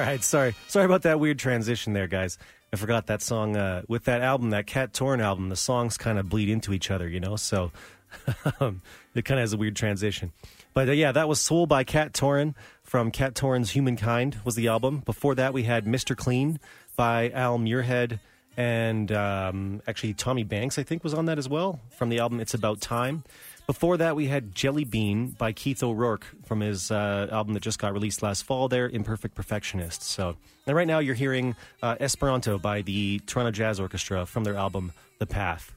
right, sorry, sorry about that weird transition there, guys. I forgot that song uh, with that album, that Cat Torn album. The songs kind of bleed into each other, you know, so um, it kind of has a weird transition. But uh, yeah, that was Soul by Cat Torn from Cat Torn's Humankind was the album. Before that, we had Mr. Clean by Al Muirhead and um, actually Tommy Banks, I think, was on that as well from the album It's About Time. Before that, we had Jelly Bean by Keith O'Rourke from his uh, album that just got released last fall there, Imperfect Perfectionist. So, and right now you're hearing uh, Esperanto by the Toronto Jazz Orchestra from their album The Path.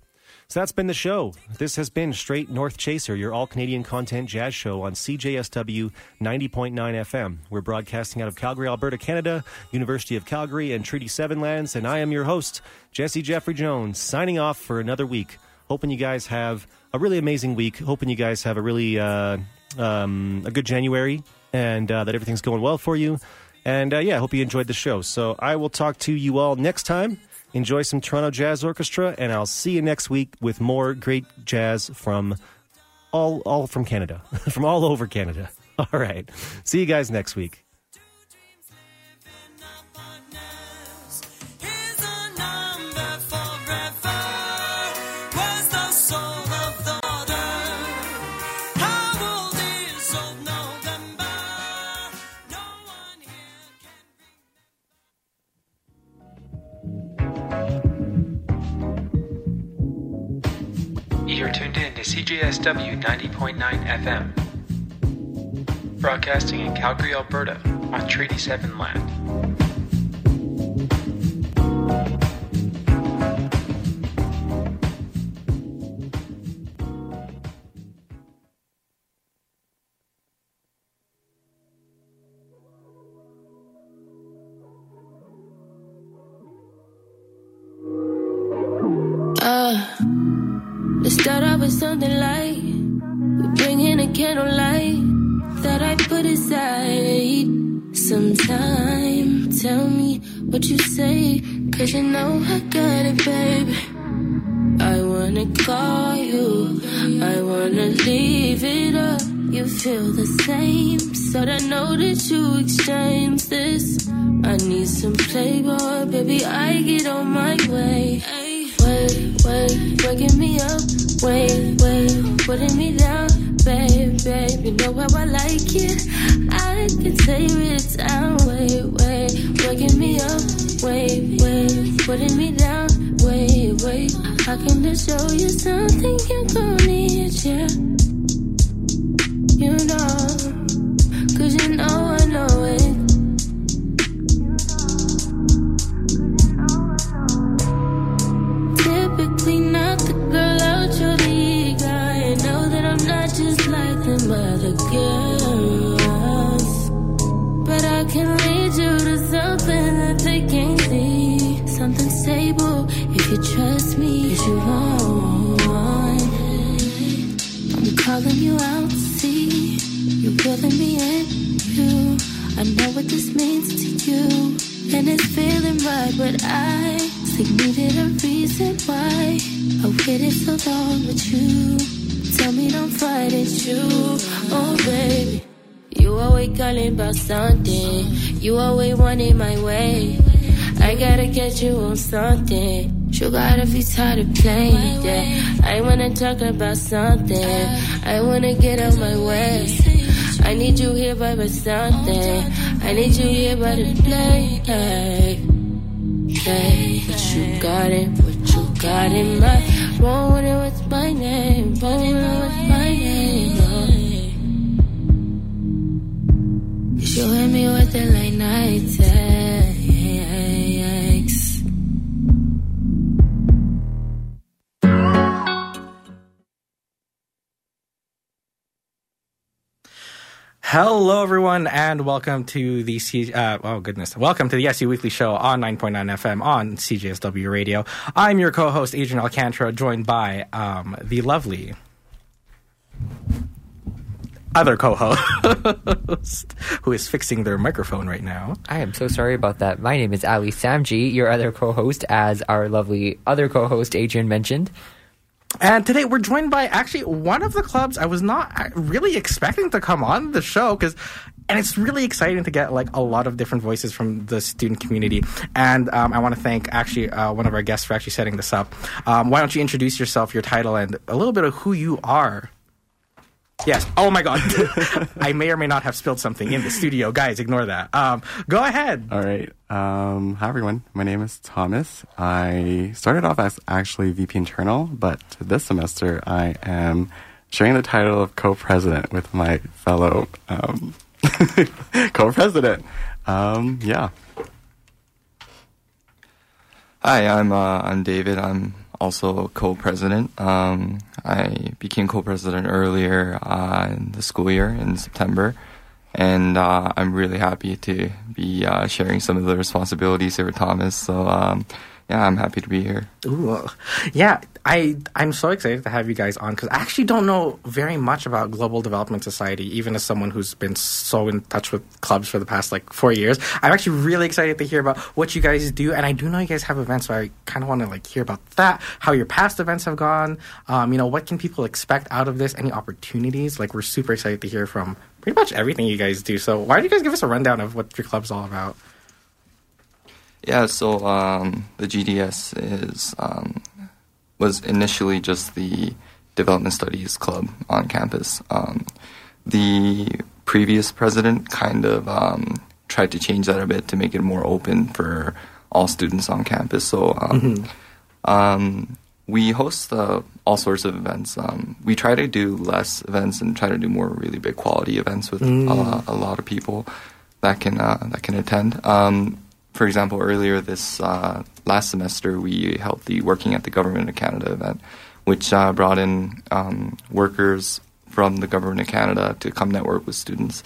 So that's been the show. This has been Straight North Chaser, your all Canadian content jazz show on CJSW 90.9 FM. We're broadcasting out of Calgary, Alberta, Canada, University of Calgary, and Treaty 7 lands. And I am your host, Jesse Jeffrey Jones, signing off for another week. Hoping you guys have a really amazing week. Hoping you guys have a really uh, um, a good January and uh, that everything's going well for you. And uh, yeah, I hope you enjoyed the show. So I will talk to you all next time. Enjoy some Toronto Jazz Orchestra, and I'll see you next week with more great jazz from all all from Canada, from all over Canada. All right, see you guys next week. CJSW 90.9 FM, broadcasting in Calgary, Alberta, on Treaty 7 land. Need, talk about something. I wanna get out my way. I need you here by my something. I need you here by the play. Hey, what you got it? What you got in my? With it? What's my name? Wrong and welcome to the C- uh, oh goodness, welcome to the SU Weekly Show on 9.9 FM on CJSW Radio. I'm your co-host Adrian Alcantara, joined by um, the lovely other co-host who is fixing their microphone right now. I am so sorry about that. My name is Ali Samji, your other co-host, as our lovely other co-host Adrian mentioned. And today we're joined by actually one of the clubs I was not uh, really expecting to come on the show because and it's really exciting to get like a lot of different voices from the student community. And um, I want to thank actually uh, one of our guests for actually setting this up. Um, why don't you introduce yourself, your title, and a little bit of who you are? Yes. Oh my God. I may or may not have spilled something in the studio. Guys, ignore that. Um, go ahead. All right. Um, hi, everyone. My name is Thomas. I started off as actually VP internal, but this semester I am sharing the title of co president with my fellow um, co president. Um, yeah. Hi, I'm uh, I'm David. I'm also co-president. Um, I became co-president earlier uh, in the school year in September, and uh, I'm really happy to be uh, sharing some of the responsibilities here with Thomas. So um, yeah, I'm happy to be here. Ooh, yeah, I I'm so excited to have you guys on because I actually don't know very much about Global Development Society, even as someone who's been so in touch with clubs for the past like four years. I'm actually really excited to hear about what you guys do, and I do know you guys have events, so I kind of want to like hear about that, how your past events have gone. Um, you know, what can people expect out of this? Any opportunities? Like, we're super excited to hear from pretty much everything you guys do. So, why don't you guys give us a rundown of what your club's all about? Yeah, so um, the GDS is um, was initially just the development studies club on campus. Um, the previous president kind of um, tried to change that a bit to make it more open for all students on campus. So um, um, we host uh, all sorts of events. Um, we try to do less events and try to do more really big quality events with uh, a lot of people that can uh, that can attend. Um, for example, earlier this uh, last semester, we held the Working at the Government of Canada event, which uh, brought in um, workers from the Government of Canada to come network with students.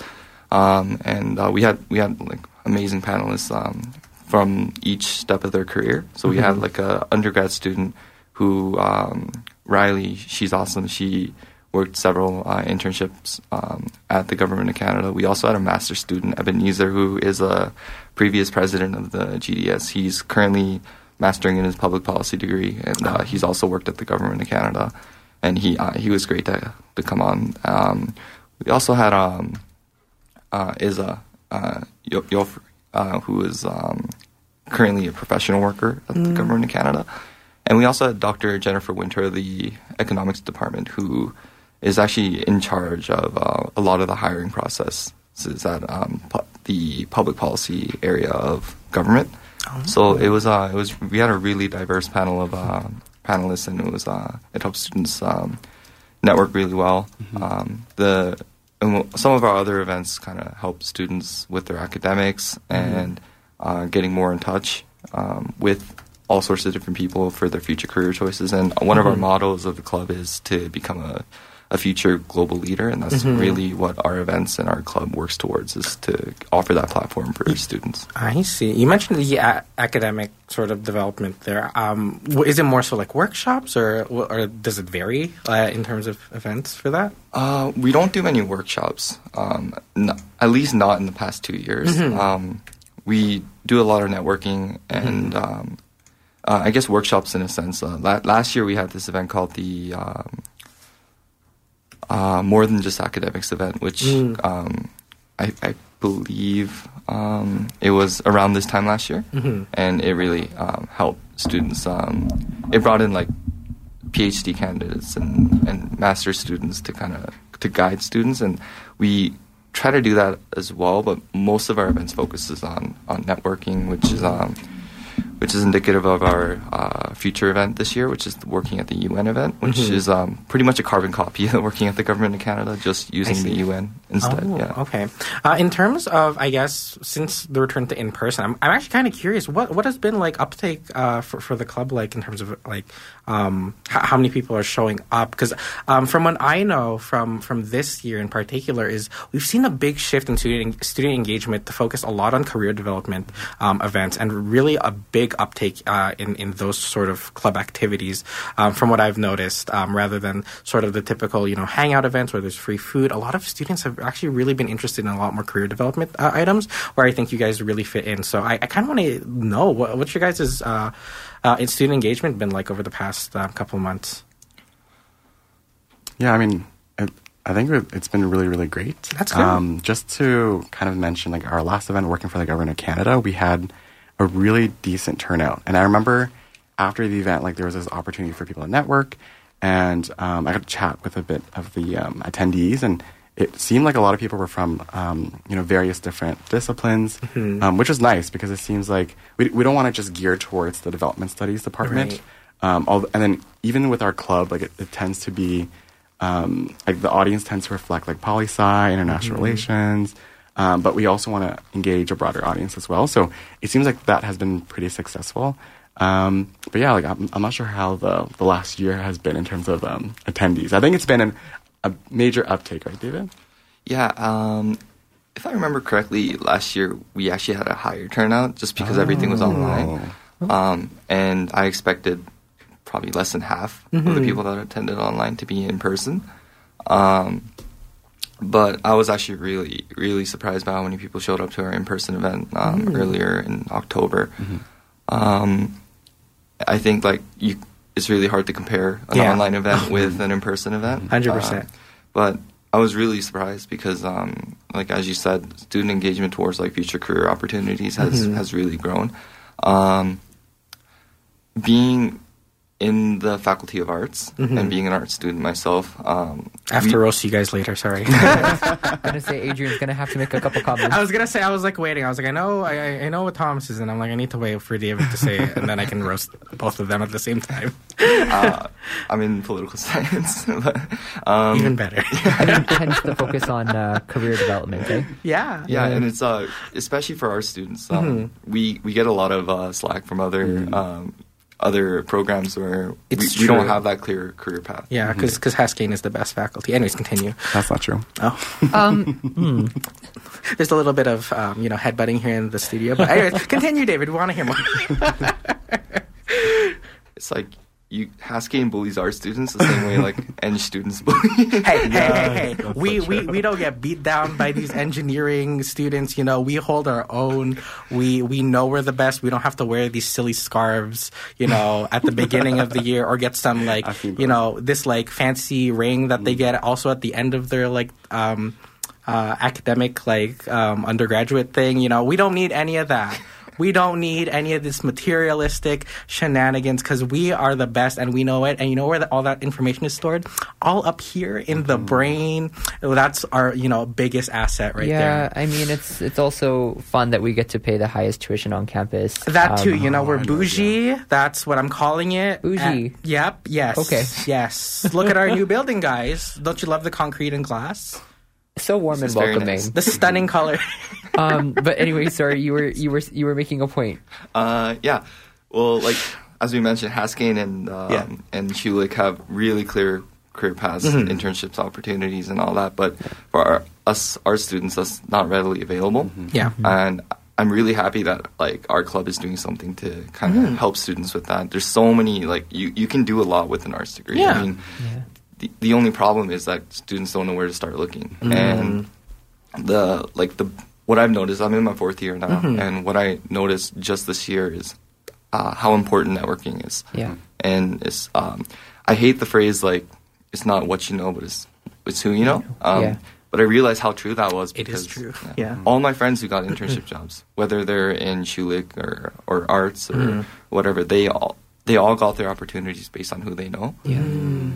Um, and uh, we had we had like amazing panelists um, from each step of their career. So we had like a undergrad student who um, Riley, she's awesome. She worked several uh, internships um, at the Government of Canada. We also had a master's student, Ebenezer, who is a previous president of the GDS. He's currently mastering in his public policy degree, and uh, he's also worked at the Government of Canada. And he uh, he was great to to come on. Um, we also had um, uh, Isa uh, Yo- Yof- uh, who is um, currently a professional worker at the Government of Canada. And we also had Dr. Jennifer Winter the economics department, who is actually in charge of uh, a lot of the hiring process is at um, pu- the public policy area of government. So it was uh, it was we had a really diverse panel of uh, panelists, and it was uh, it helped students um, network really well. Um, the and some of our other events kind of help students with their academics and uh, getting more in touch um, with all sorts of different people for their future career choices. And one of our mottos of the club is to become a a future global leader, and that's really what our events and our club works towards is to offer that platform for students. I see. You mentioned the a- academic sort of development there. Um, is it more so like workshops, or or does it vary uh, in terms of events for that? Uh, we don't do many workshops, um, n- at least not in the past two years. Um, we do a lot of networking and um, uh, I guess workshops in a sense. Uh, la- last year we had this event called the um, uh, More Than Just Academics event, which um, I, I believe um, it was around this time last year, and it really um, helped students. Um, it brought in like PhD candidates and, and master students to kind of to guide students, and we try to do that as well. But most of our events focuses on on networking, which is um, which is indicative of our uh, future event this year, which is the working at the UN event, which Mm-hmm. is um, pretty much a carbon copy of working at the government of Canada, just using the. UN instead. Oh, yeah. okay. Uh, in terms of, I guess, since the return to in person, I'm, I'm actually kind of curious. What what has been like uptake uh, for for the club like in terms of like um, h- how many people are showing up? Because um, from what I know from from this year in particular is we've seen a big shift in student student engagement to focus a lot on career development um, events and really a big uptake uh, in in those sort of club activities. Um, from what I've noticed, um, rather than sort of the typical you know hangout events where there's free food, a lot of students have actually really been interested in a lot more career development uh, items where I think you guys really fit in. So I, I kind of want to know what, what's your guys' uh, uh, in student engagement been like over the past uh, couple of months. Yeah, I mean, I think it- it's been really, really great. That's good. Um, just to kind of mention, like our last event working for the government of Canada, we had a really decent turnout, and I remember after the event, like there was this opportunity for people to network, and um, I got to chat with a bit of the um, attendees, and it seemed like a lot of people were from um, you know various different disciplines, Mm-hmm. um, which is nice because it seems like we we don't want to just gear towards the development studies department. Right. Um, all, and then even with our club, like it, it tends to be um, like the audience tends to reflect like poli sci, international Mm-hmm. relations, um, but we also want to engage a broader audience as well. So it seems like that has been pretty successful. Um, but yeah, like I'm, I'm not sure how the the last year has been in terms of um, attendees. I think it's been an, a major uptake, right, David? Yeah, um, if I remember correctly, last year we actually had a higher turnout just because everything was online. Um, and I expected probably less than half of the people that attended online to be in person. Um, but I was actually really, really surprised by how many people showed up to our in person event um, earlier in October. Um, I think like you, it's really hard to compare an Yeah. online event with an in person event. 100%. Uh, but I was really surprised because, um, like as you said, student engagement towards like future career opportunities has Mm-hmm. has really grown. Um, being in the faculty of arts and being an art student myself, um, Mm-hmm. I have to we- roast you guys later. Sorry. I'm gonna say Adrian's gonna have to make a couple comments. I was gonna say I was like waiting. I was like, I know, I, I- I know what Thomas is, and I'm like, I need to wait for David to say it, and then I can roast both of them at the same time. uh, I'm in political science, but, um, Even better. I mean, hence the focus on uh, career development. Eh? yeah. yeah, and it's uh, especially for our students. Um, We we get a lot of uh, slack from other um, other programs where we, It's we don't have that clear career path. Yeah, because because Haskayne is the best faculty. Anyways, continue. That's not true. Oh, Um, there's a little bit of um, you know headbutting here in the studio, but anyways, continue, David. We want to hear more. It's like you Haskayne bullies our students the same way like Eng students bully. hey, hey, hey, hey! hey. We, we we don't get beat down by these engineering students. You know, we hold our own. We we know we're the best. We don't have to wear these silly scarves. You know, at the beginning of the year, or get some like you know this like fancy ring that they get also at the end of their like um uh academic like um undergraduate thing. You know, we don't need any of that. We don't need any of this materialistic shenanigans because we are the best and we know it. And you know where the, all that information is stored? All up here in the brain. That's our, you know, biggest asset right yeah, there. Yeah, I mean, it's it's also fun that we get to pay the highest tuition on campus. That too, Um, you know, we're bougie. That's what I'm calling it. Bougie. And- yep. Yes. Okay. Yes. Look at our new building, guys. Don't you love the concrete and glass? So warm and welcoming. nice. The stunning color. um, but anyway, sorry, you were you were you were making a point. Uh, yeah. Well, like as we mentioned, Haskayne and um, Yeah. and Schulich have really clear career paths, Mm-hmm. internships, opportunities, and all that. But for our, us, our students, that's not readily available. Yeah. And I'm really happy that like our club is doing something to kind of Mm-hmm. help students with that. There's so many like you you can do a lot with an arts degree. Yeah. I mean, the the only problem is that students don't know where to start looking Mm-hmm. and the like the what I've noticed I'm in my fourth year now Mm-hmm. and what I noticed just this year is uh, how important networking is Yeah. and it's um, I hate the phrase like it's not what you know but it's it's who you know um, Yeah. but I realized how true that was It is because true. Yeah. all my friends who got internship jobs whether they're in Schulich or or arts or Mm-hmm. whatever they all they all got their opportunities based on who they know Yeah.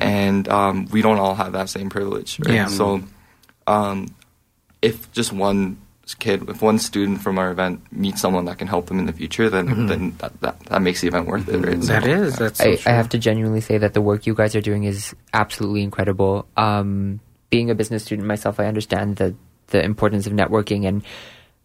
and um, we don't all have that same privilege. Right? Yeah. So, um, if just one kid, if one student from our event meets someone that can help them in the future, then then that, that that makes the event worth it. Right? So, That is. That's so I, I have to genuinely say that the work you guys are doing is absolutely incredible. Um, being a business student myself, I understand the the importance of networking, and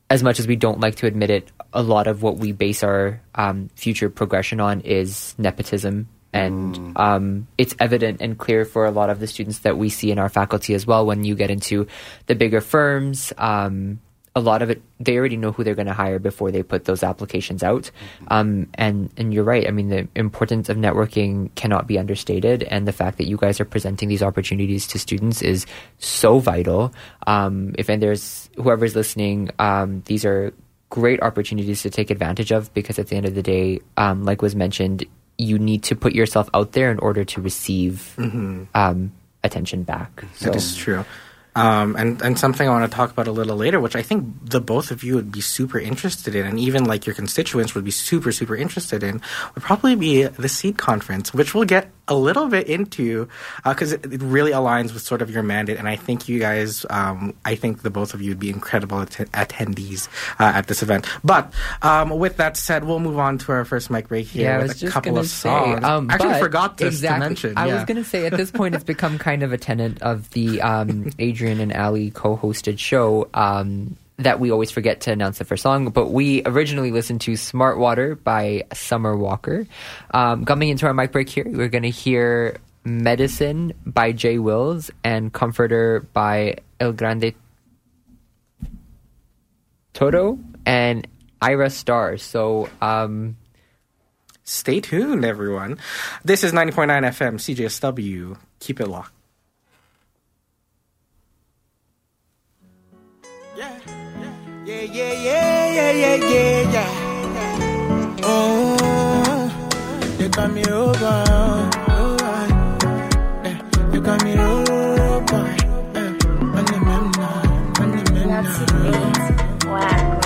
as much as we don't like to admit it, a lot of what we base our um, future progression on is nepotism. And um, it's evident and clear for a lot of the students that we see in our faculty as well. When you get into the bigger firms, um, a lot of it they already know who they're going to hire before they put those applications out. Um, and and you're right. I mean the importance of networking cannot be understated and the fact that you guys are presenting these opportunities to students is so vital. Um, if and there's whoever's listening um, these are great opportunities to take advantage of because at the end of the day um, like was mentioned you need to put yourself out there in order to receive um, attention back. So That is true. Um, and, and something I want to talk about a little later, which I think the both of you would be super interested in, and even like your constituents would be super, super interested in, would probably be the SEED conference, which we'll get a little bit into because it, it really aligns with sort of your mandate. And I think you guys, um, I think the both of you would be incredible att- attendees uh, at this event. But um, with that said, we'll move on to our first mic break here Yeah, I with was a just couple of say. songs. Um, Actually, forgot to, to exactly. mention. I yeah. was gonna say at this point it's become kind of a tenet of the um, Adrian and Ali co-hosted show um, that we always forget to announce the first song. But we originally listened to "Smart Water" by Summer Walker. Um, coming into our mic break here, we're gonna hear "Medicine" by Jaywillz and "Comforter" by El Grande Toto and Ayra Starr. So. Um, Stay tuned, everyone. This is 90.9 FM, CJSW. Keep it locked. Yeah, yeah, yeah, yeah, yeah, yeah. Oh, you got me over. Oh, yeah. You got me over. Yeah. On the memna, on.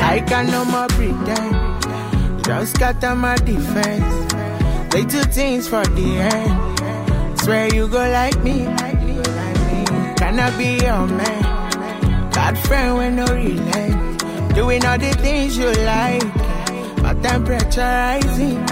I can no more pretend. Just got on my defense. They do things for the end. Swear you go like me. Can I be your man? Bad friend with no relent. Doing all the things you like. My temperature rising.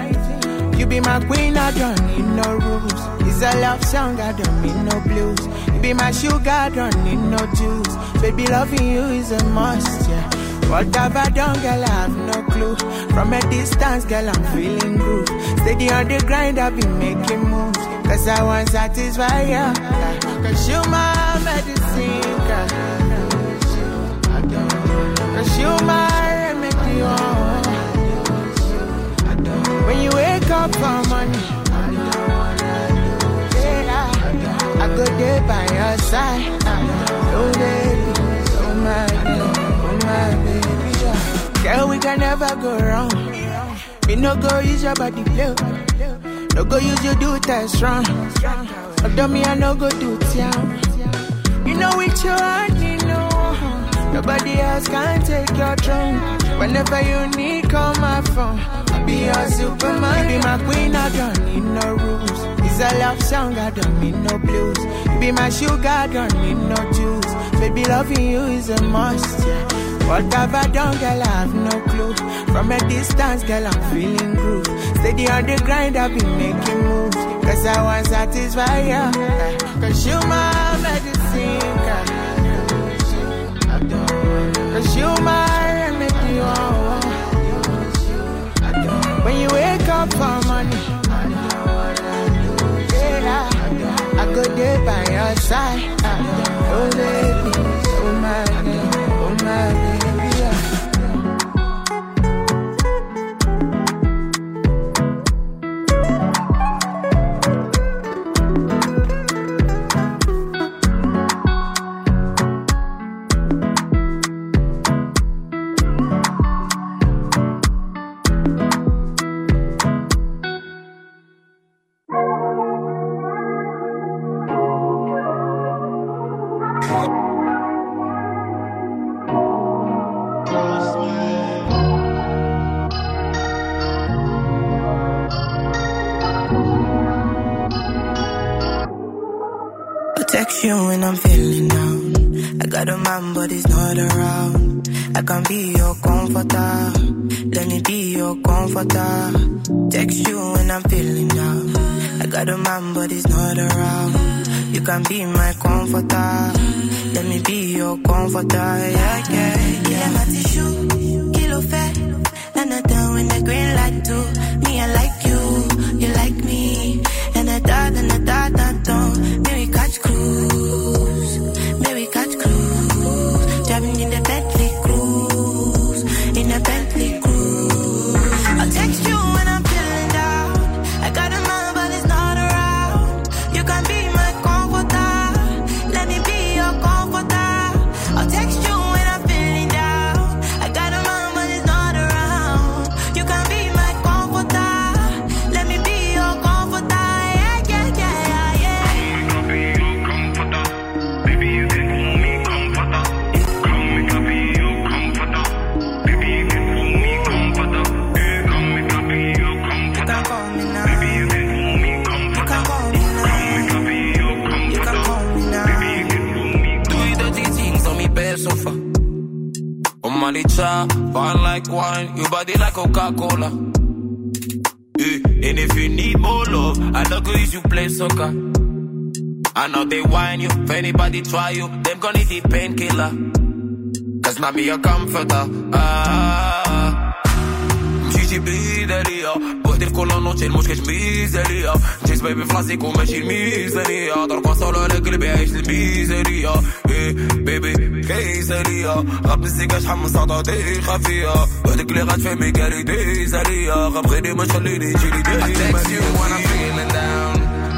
You be my queen, I don't need no rules. It's a love song, I don't need no blues. You be my sugar, I don't need no juice. Baby, loving you is a must, yeah. What have I done, girl? I have no clue. From a distance, girl, I'm feeling good. Steady on the grind, I've been making moves. Cause I want satisfy you. yeah. Cause you my medicine, You my remedy. When you wake up I go there by your side. Oh, baby, oh, my baby, oh, my baby. yeah. Girl, we can never go wrong. Me no go use your body play. No go use your do wrong. Although me, I no go do town. You know which you you know. Nobody else can take your throne. Whenever you need, call my phone. I'll be your superman. Be my queen, I don't need no rules. It's a love song, I don't need no blues. You be my sugar, I don't need no juice. Baby, loving you is a must. What have I done, girl? I have no clue. From a distance, girl, I'm feeling groove. Steady on the grind, I've been making moves. Cause I want satisfy you. Cause you my side. Uh, be my comforter. Let me be your comforter. Yeah, yeah. Body like Coca-Cola. Eh, And if you need more love, I know use you play soccer. I know they whine you, if anybody try you, them gonna need the painkiller. Cause now me your comforter. Ah. Gigi bidelia Buħdi f'kolonnu ċil mux kiex mizeria Ġis baby flasiku meċi l-mizeria Darba solo l-qlibi għax l-mizeria Eh, baby, kejzeria غاب السيقاش حمس عطاتي خفية وهديك اللي غتفهمي قالي ديزالية غاب غيري ما I text you when I'm feeling down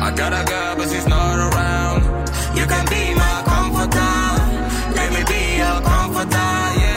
I got a girl but she's not around You can be my comforter Let me be your comforter Yeah,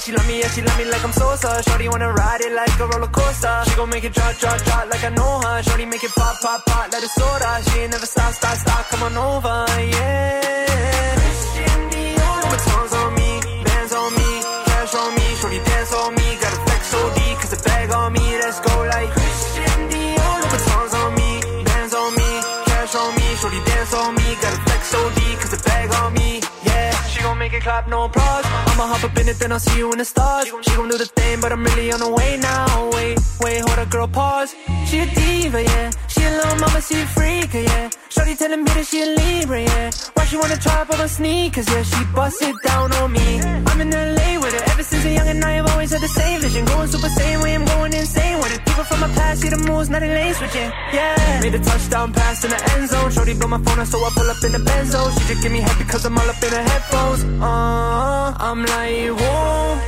she love me, yeah, she love me like I'm Sosa. Shorty wanna ride it like a roller coaster. She gon' make it drop, drop, drop like I know her. Shorty make it pop, pop, pop like a soda. She ain't never stop, stop, stop. Come on over, yeah. Christian Dior, Louboutins on me, bands on me, cash on me. Shorty dance on me, got a flex OD, cause the bag on me. Let's go like Christian Dior, Louboutins on me, bands on me, cash on me. Shorty dance on me, got a flex OD, cause the bag on me. Yeah, she gon' make it clap, no applause. I'ma hop up in it, then I'll see you in the stars. She gon' do the thing, but I'm really on the way now. Wait, wait, hold up, girl, pause. She a diva, yeah. She a little mama, she a freak, yeah. Shorty telling me that she a Libra, yeah. She wanna try up on sneakers, yeah. She bust it down on me. I'm in LA with her ever since a young and I have always had the same vision. Going super same way, I'm going insane with it. People from my past see the moves, not in lane switching, yeah. Made a touchdown pass in the end zone. Shorty blow my phone, so I pull up in the benzo. She just give me head because I'm all up in her headphones. Uh, I'm like, whoa,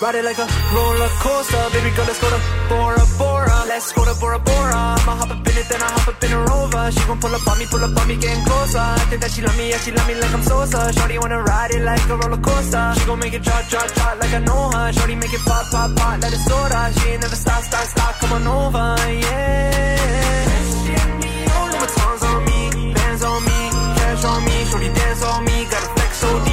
Ride it like a roller coaster. Baby girl, let's go to Bora Bora. Let's go to Bora Bora. I'ma hop up in it, then I hop up in a rover. She gon' pull up on me, pull up on me, getting closer. I think that she love me, yeah, she love me like I'm Sosa. Shorty wanna ride it like a roller coaster. She gon' make it drop, drop, drop like I know her. Shorty make it pop, pop, pop like a soda. She ain't never stop, stop, stop. Come on over, yeah. No more tongues on me, bands on me, cash on me, shorty dance on me, got a flex OD,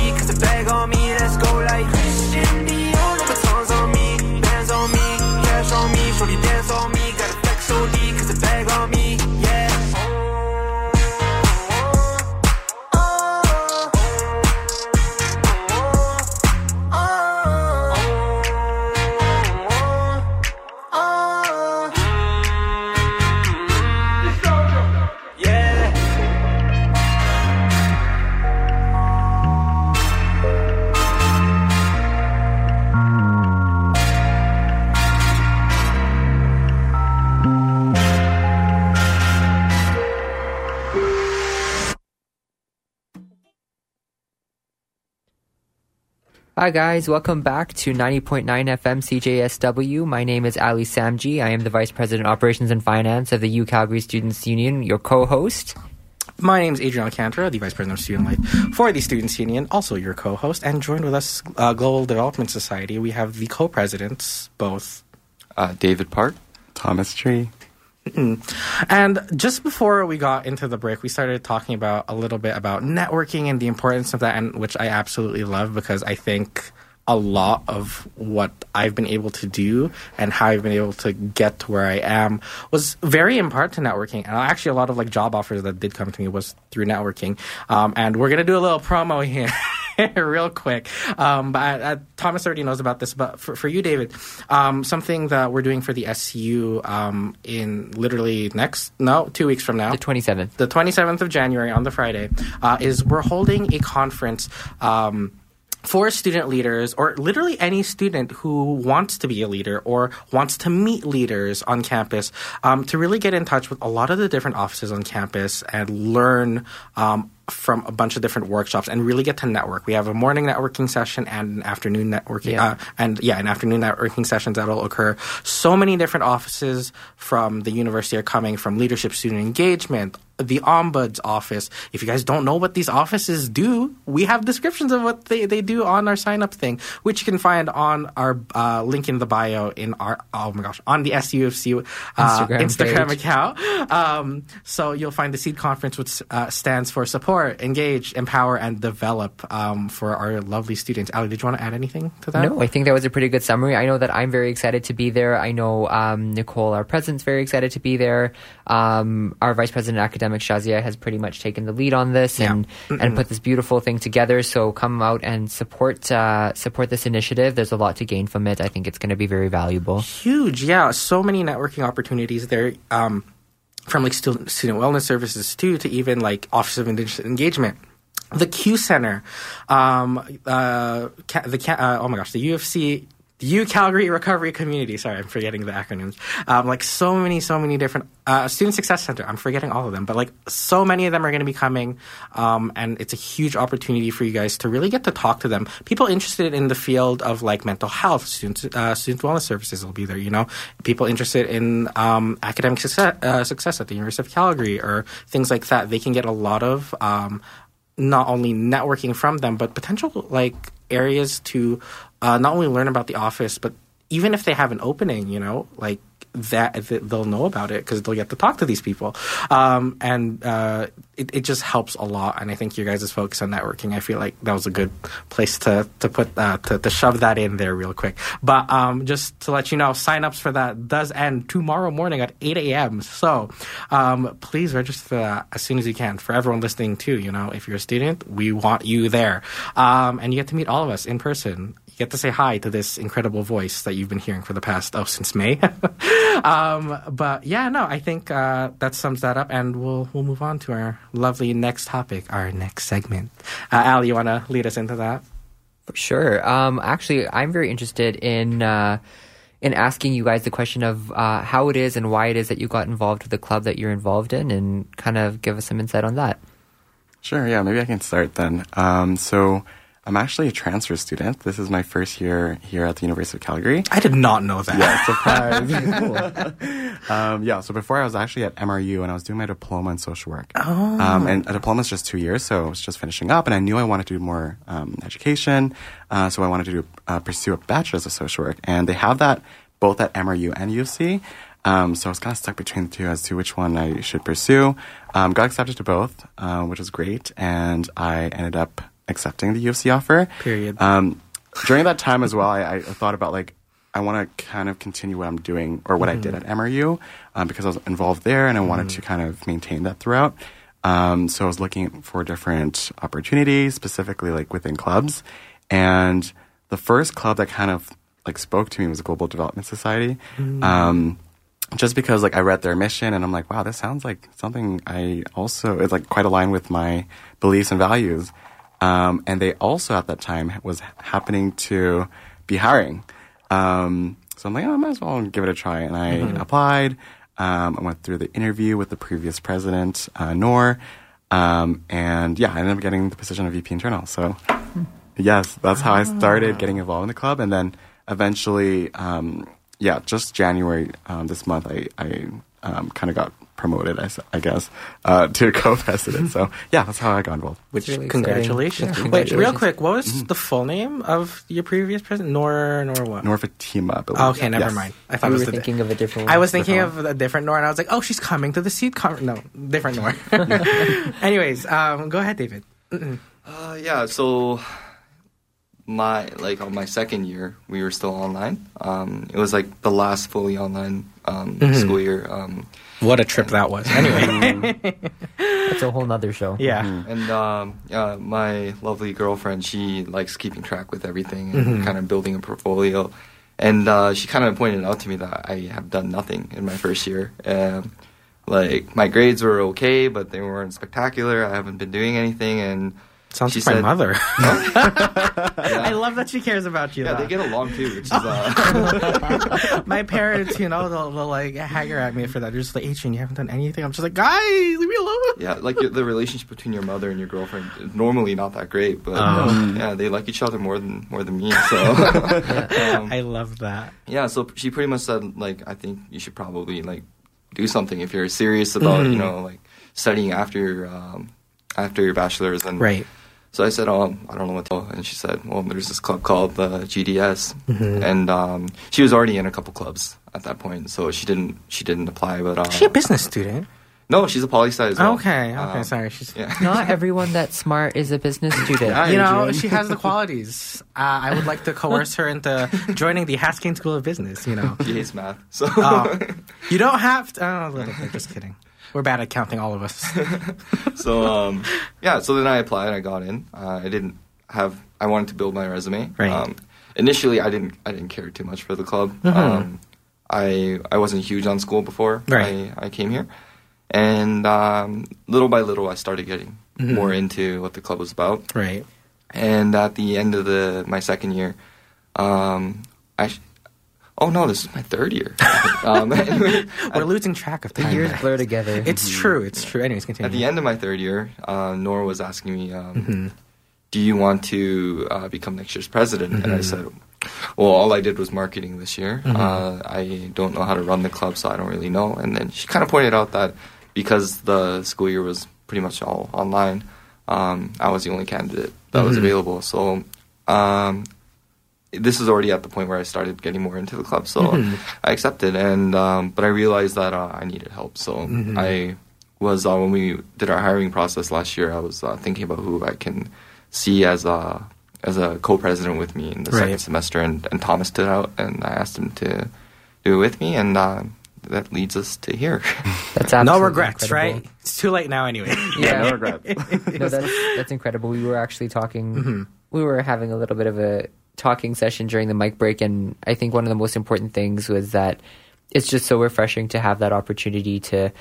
Hi guys, welcome back to 90.9 FM CJSW. My name is Ali Samji. I am the Vice President Operations and Finance of the U Calgary Students Union, your co-host. My name is Adrian Alcantara, the Vice President of Student Life for the Students Union, also your co-host, and joined with us, uh, Global Development Society. We have the co-presidents, both Uh, David Park. Thomas Tree. Mm. And just before we got into the break, we started talking about a little bit about networking and the importance of that, and which I absolutely love because I think a lot of what I've been able to do and how I've been able to get to where I am was very in part to networking. And actually, a lot of like job offers that did come to me was through networking. Um, and we're gonna do a little promo here. real quick. Um, but I, I, Thomas already knows about this. But for, for you, David, um, something that we're doing for the SU um, in literally next, no, two weeks from now. The 27th. The 27th of January on the Friday uh, is we're holding a conference. Um, for student leaders or literally any student who wants to be a leader or wants to meet leaders on campus um, to really get in touch with a lot of the different offices on campus and learn um, from a bunch of different workshops and really get to network. We have a morning networking session and an afternoon networking, Yeah. uh, and yeah, an afternoon networking sessions that'll occur. So many different offices from the university are coming from leadership, student engagement, the ombuds office. If you guys don't know what these offices do, we have descriptions of what they, they do on our sign up thing, which you can find on our uh, link in the bio in our oh my gosh on the SUFC uh, Instagram Instagram account. Um, so you'll find the Seed Conference, which uh, stands for support, engage, empower, and develop um, for our lovely students. Ali, did you want to add anything to that? No, I think that was a pretty good summary. I know that I'm very excited to be there. I know um, Nicole, our president's very excited to be there. Um, our vice president academic Shazia has pretty much taken the lead on this and and put this beautiful thing together. So come out and support uh, support this initiative. There's a lot to gain from it. I think it's going to be very valuable. huge yeah so many networking opportunities there um, from like student, student wellness services too to even like office of Indigenous engagement. The q center um, uh, the uh, oh my gosh the ufc the U Calgary Recovery Community. Sorry, I'm forgetting the acronyms. Um, like so many, so many different uh, Student Success Center. I'm forgetting all of them, but like so many of them are going to be coming, um, and it's a huge opportunity for you guys to really get to talk to them. People interested in the field of like mental health, student uh, student wellness services will be there. You know, people interested in um, academic success, uh, success at the University of Calgary or things like that. They can get a lot of um, not only networking from them, but potential like areas to uh, not only learn about the office, but even if they have an opening, you know, like that they'll know about it because they'll get to talk to these people, um, and uh, it, it just helps a lot. And I think your guys' focus on networking, I feel like that was a good place to to put uh, to, to shove that in there real quick. But um, just to let you know, signups for that does end tomorrow morning at 8 a.m. So um, please register for that as soon as you can. For everyone listening too, you know, if you're a student, we want you there, um, and you get to meet all of us in person. You get to say hi to this incredible voice that you've been hearing for the past oh since May. um, but yeah, no, I think uh, that sums that up, and we'll we'll move on to our lovely next topic, our next segment. Uh, Al, you want to lead us into that? For sure. Um, actually, I'm very interested in uh, in asking you guys the question of uh, how it is and why it is that you got involved with the club that you're involved in, and kind of give us some insight on that. Sure, yeah, maybe I can start then. Um, so I'm actually a transfer student. This is my first year here at the University of Calgary. I did not know that. Yeah, surprise. um, yeah, so before I was actually at MRU and I was doing my diploma in social work. Oh. Um, and a diploma is just two years, so I was just finishing up, and I knew I wanted to do more um, education, uh, so I wanted to do, uh, pursue a bachelor's of social work, and they have that both at MRU and UC. Um, so I was kind of stuck between the two as to which one I should pursue. Um, got accepted to both, uh, which was great, and I ended up accepting the U of C offer. Period. Um, during that time as well, I, I thought about like I want to kind of continue what I'm doing or what I did at MRU um, because I was involved there and I wanted to kind of maintain that throughout. Um, so I was looking for different opportunities, specifically like within clubs. And the first club that kind of like spoke to me was Global Development Society. Um, just because like I read their mission and I'm like, wow, this sounds like something I also it's like quite aligned with my beliefs and values. Um, and they also at that time was happening to be hiring. Um, so I'm like, oh, I might as well give it a try. And I applied. Um, I went through the interview with the previous president, uh, Noor. Um, and yeah, I ended up getting the position of VP internal. So yes, that's how I started getting involved in the club. And then eventually, um, yeah, just January um, this month, I, I um, kind of got promoted, I guess, uh, to co-president. so yeah, that's how I got involved. Which really congratulations. Yeah, Wait, real quick, what was the full name of your previous president? Nor Nor what? Nor Fatima, I believe. Oh, okay, never Yes. mind. I thought We it was were the thinking of a different I was thinking Different of a different Nor, and I was like, oh, she's coming to the seat conference. No, different Nor. Anyways, um, go ahead, David. Uh, yeah, so my like on my second year, we were still online. Um, it was like the last fully online um, school year. Um, What a trip that was. Anyway, That's a whole nother show. yeah. and um, yeah, my lovely girlfriend, she likes keeping track with everything and kind of building a portfolio. And uh, she kind of pointed out to me that I have done nothing in my first year. Um, like my grades were okay, but they weren't spectacular. I haven't been doing anything, and Sounds she like my mother. Yeah. I love that she cares about you. Yeah, though. they get along too, which is uh, my parents, you know, they'll, they'll like hanger at me for that. They're just like, Adrian, you haven't done anything. I'm just like, guys, leave me alone. yeah, like the relationship between your mother and your girlfriend is normally not that great, but Oh. yeah, they like each other more than more than me. So um, I love that. yeah, so she pretty much said like, I think you should probably like do something if you're serious about Mm-hmm. you know like studying after your um, after your bachelor's and Right. So I said, "Oh, I don't know what to." do. And she said, "Well, there's this club called the GDS," Mm-hmm. and um, she was already in a couple clubs at that point, so she didn't she didn't apply. But uh, Is she a business student? no, she's a poli sci as well. Okay, okay, Um, sorry. She's, Yeah. Not everyone that's smart is a business student. Yeah. you know, she has the qualities. Uh, I would like to coerce her into joining the Haskayne School of Business. You know, She hates math, so Oh. you don't have to. Oh, little bit, just kidding. We're bad at counting, all of us. so um, yeah. So then I applied. I got in. Uh, I didn't have. I wanted to build my resume. Right. Um, initially, I didn't. I didn't care too much for the club. Mhm. Um, I I wasn't huge on school before Right. I, I came here, and um, little by little, I started getting Mm-hmm. more into what the club was about. right. And at the end of the my second year, um, I. Oh no! This is my third year. um, We're losing track of time. The years blur together. It's true. It's true. Anyways, continue. At the end of my third year, uh, Nora was asking me, um, Mm-hmm. "Do you want to uh, become next year's president?" And Mm-hmm. I said, "Well, all I did was marketing this year. Uh, I don't know how to run the club, so I don't really know." And then she kind of pointed out that because the school year was pretty much all online, um, I was the only candidate that was Mm-hmm. available. So. Um, this is already at the point where I started getting more into the club, so Mm-hmm. I accepted. And um, but I realized that uh, I needed help, so Mm-hmm. I was uh, when we did our hiring process last year. I was uh, thinking about who I can see as a as a co-president with me in the Right. second semester, and, and Thomas stood out, and I asked him to do it with me, and uh, that leads us to here. That's no regrets, incredible. right? It's too late now, anyway. Yeah, no regrets. no, that's that's incredible. We were actually talking. Mm-hmm. We were having a little bit of a talking session during the mic break, and I think one of the most important things was that it's just so refreshing to have that opportunity to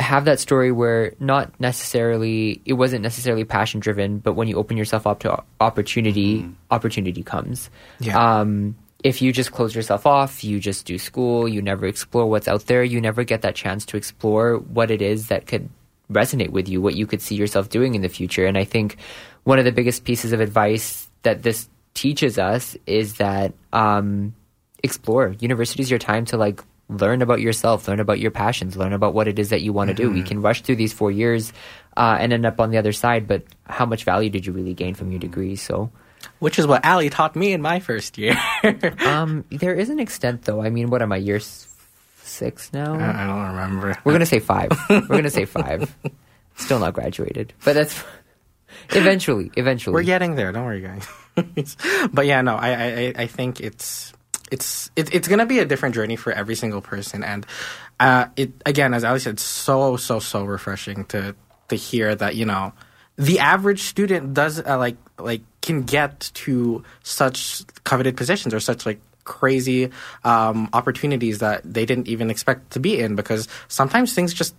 have that story where not necessarily it wasn't necessarily passion driven, but when you open yourself up to opportunity, opportunity comes. Yeah. Um, if you just close yourself off, you just do school, you never explore what's out there, you never get that chance to explore what it is that could resonate with you, what you could see yourself doing in the future. And I think one of the biggest pieces of advice that this teaches us is that um, explore. University is your time to like learn about yourself, learn about your passions, learn about what it is that you want to do. We can rush through these four years uh, and end up on the other side, but how much value did you really gain from your degree? So. Which is what Ali taught me in my first year. um, there is an extent, though. I mean, what am I, year s- six now? I I don't remember. We're gonna say five. We're gonna say five. Still not graduated, but that's eventually. Eventually, We're getting there. Don't worry, guys. but yeah, no, I, I, I- think it's it's it, it's gonna be a different journey for every single person, and uh, it again, as Ali said, so so so refreshing to to hear that you know the average student does uh, like like can get to such coveted positions or such like crazy um, opportunities that they didn't even expect to be in because sometimes things just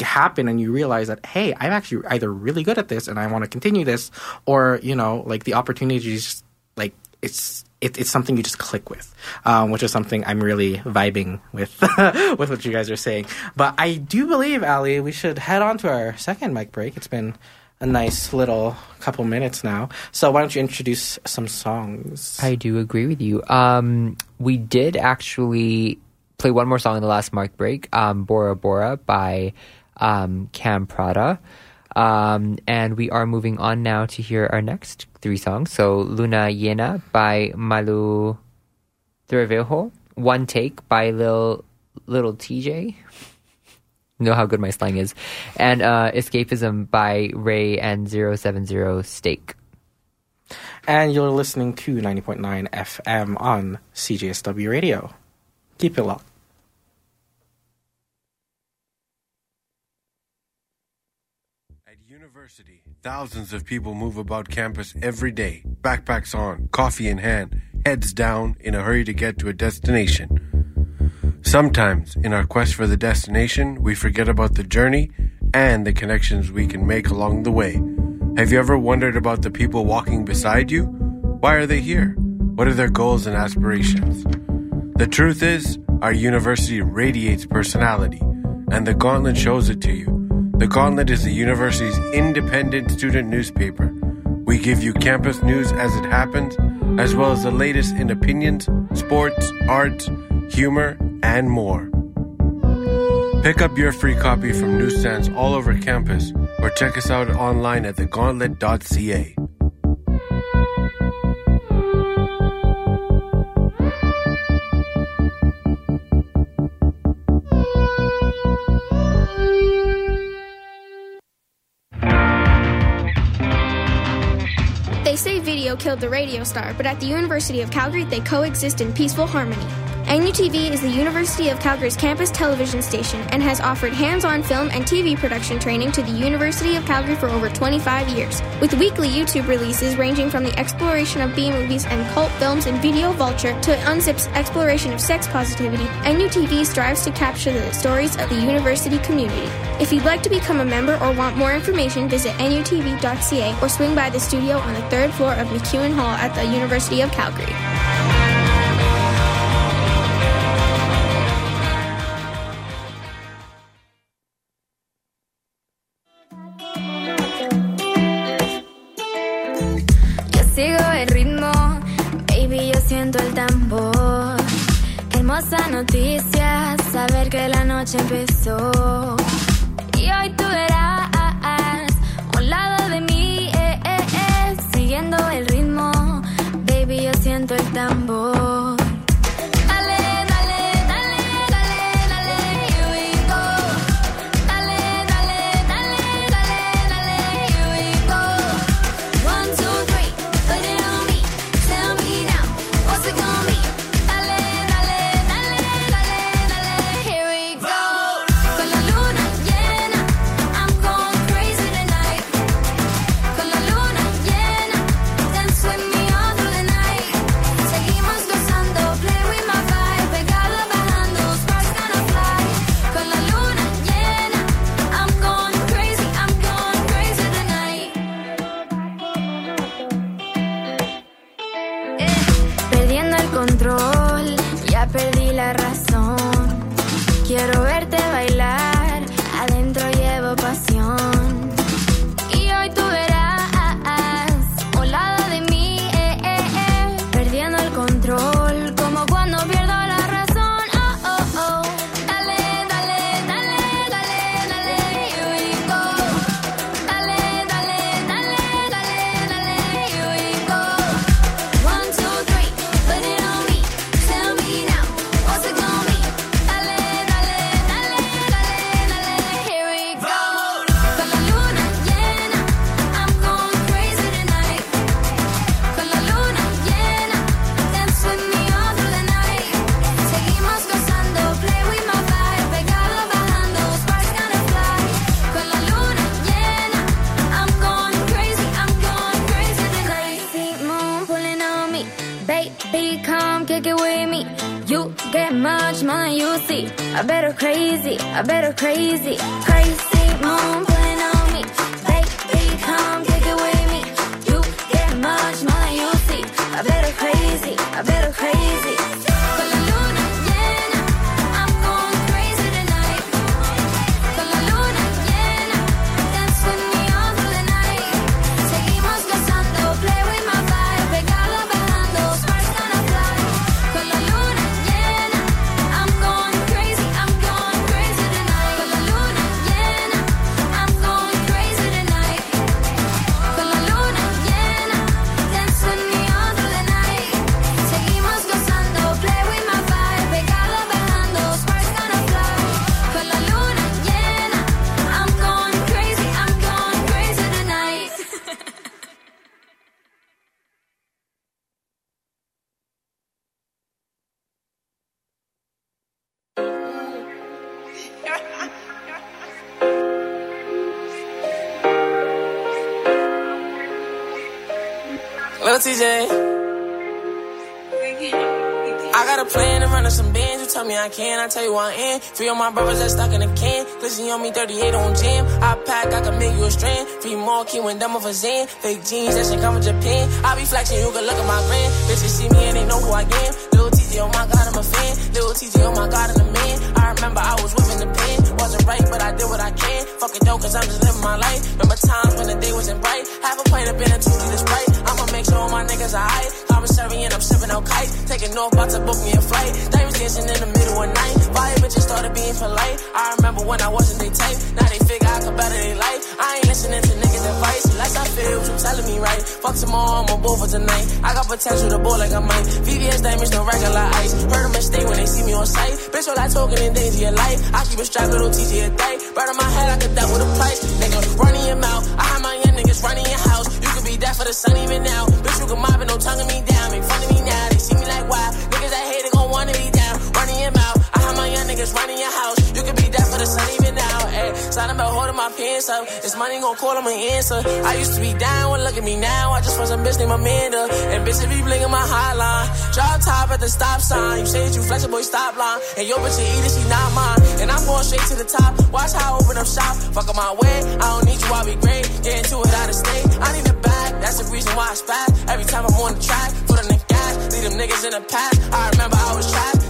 happen and you realize that hey i'm actually either really good at this and i want to continue this or you know like the opportunities like it's it, it's something you just click with um, which is something i'm really vibing with with what you guys are saying. But i do believe ali we should head on to our second mic break. It's been a nice little couple minutes now so why don't you introduce some songs I do agree with you. Um, we did actually play one more song in the last mark break, um, Bora Bora by um, Cam Prada. Um, and we are moving on now to hear our next three songs. So Luna Llena by Malu Trevejo, One Take by Lil Little TJ. You know how good my slang is. And uh, Escapism by Ray and 070 Shake. and you're listening to 90.9 fm on cjsw radio keep it locked At university, thousands of people move about campus every day, backpacks on, coffee in hand, heads down, in a hurry to get to a destination. Sometimes, in our quest for the destination, we forget about the journey and the connections we can make along the way. Have you ever wondered about the people walking beside you? Why are they here? What are their goals and aspirations? The truth is, our university radiates personality, and the Gauntlet shows it to you. The Gauntlet is the university's independent student newspaper. We give you campus news as it happens, as well as the latest in opinions, sports, arts, humor, and more. Pick up your free copy from newsstands all over campus or check us out online at thegauntlet.ca. They say video killed the radio star, but at the University of Calgary, they coexist in peaceful harmony. NUTV is the University of Calgary's campus television station and has offered hands on film and TV production training to the University of Calgary for over 25 years. With weekly YouTube releases ranging from the exploration of B movies and cult films in Video Vulture to Unzip's exploration of sex positivity, NUTV strives to capture the stories of the university community. If you'd like to become a member or want more information, visit nutv.ca or swing by the studio on the third floor of MacEwan Hall at the University of Calgary. Hermosa noticia, saber que la noche empezó. Lil TJ. I got a plan to run some bands. You tell me I can, I tell you I am. Three of my brothers that stuck in a can. Glizzy on me, 38 on jam. I pack, I can make you a strand. Three more key when done with a Zan. Fake jeans, that shit come from Japan. I be flexing, you can look at my grand. Bitches see me and they know who I am. Little TJ, oh my god, I'm a fan. Lil TJ, oh my god, I'm a man. Remember I was whipping the pen. Wasn't right, but I did what I can. Fuck it cause I'm just living my life. Remember times when the day wasn't bright. Have a plate up in a two liter sprite. I'ma make sure all my niggas are high. Commissary and I'm sipping on kite. Taking off, about to book me a flight. They was dancing in the middle of night. Fire bitches started being polite. I remember when I wasn't they type. Now they figure I could better their life. I ain't listening to niggas' advice. Unless I feel what you telling me right. Fuck tomorrow, I'm a bull for tonight. I got potential to ball like I might. VVS damage, no regular ice. Heard a mistake when they see me on sight. Bitch, all I talking in danger your life. I keep a strap, little TJ a day. Right on my head, I could with a price. Nigga, running your mouth. I have my young niggas running your house. That for the sun even now. Bitch, you can mob it, no tonguing me down. Make fun of me now. They see me like why. Niggas that hate niggas running your house. You could be that for the sun even now. Ayy, something about holding my pants up. This money gon' call them an answer. I used to be down, well look at me now. I just want some bitch named Amanda. And bitch, if you blinking my hotline. Drop top at the stop sign. You say that you flex boy, stop line. And your bitch, you eat it, she not mine. And I'm going straight to the top. Watch how I open up shop. Fuck up my way. I don't need you, I'll be great. Get into it out of state. I need a bag. That's the reason why I spaz. Every time I'm on the track, put on the gas. Leave them niggas in the past. I remember I was trapped.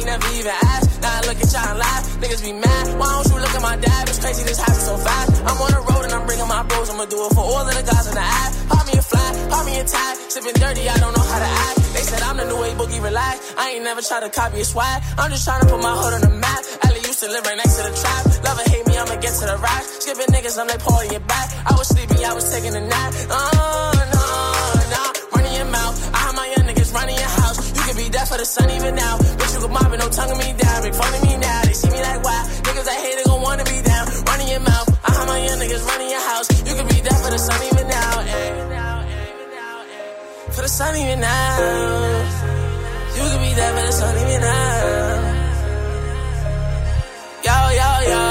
Ain't never even asked. Now I look at y'all and laugh. Niggas be mad. Why don't you look at my dad? It's crazy this happened so fast. I'm on the road and I'm bringing my bros. I'ma do it for all of the guys in the app. Pop me a fly, pop me a tag. Sipping dirty, I don't know how to act. They said I'm the new age boogie, relax. I ain't never try to copy a swag. I'm just trying to put my hood on the map. Ellie used to live right next to the trap. Love or hate me, I'ma get to the rap. Skipping niggas, I'm like Paul in your back. I was sleeping, I was taking a nap. Uh, oh, no, no. Running your mouth. I have my young niggas running your house. Be that for the sun even now. Bitch, you can mob no tonguing me down. Make fun of me now. They see me like wow. Niggas that hate it gon' wanna be down. Running your mouth. I have my young niggas running your house. You can be that for the sun even now. Ay. For the sun even now. You can be that for the sun even now. Yo, yo, yo.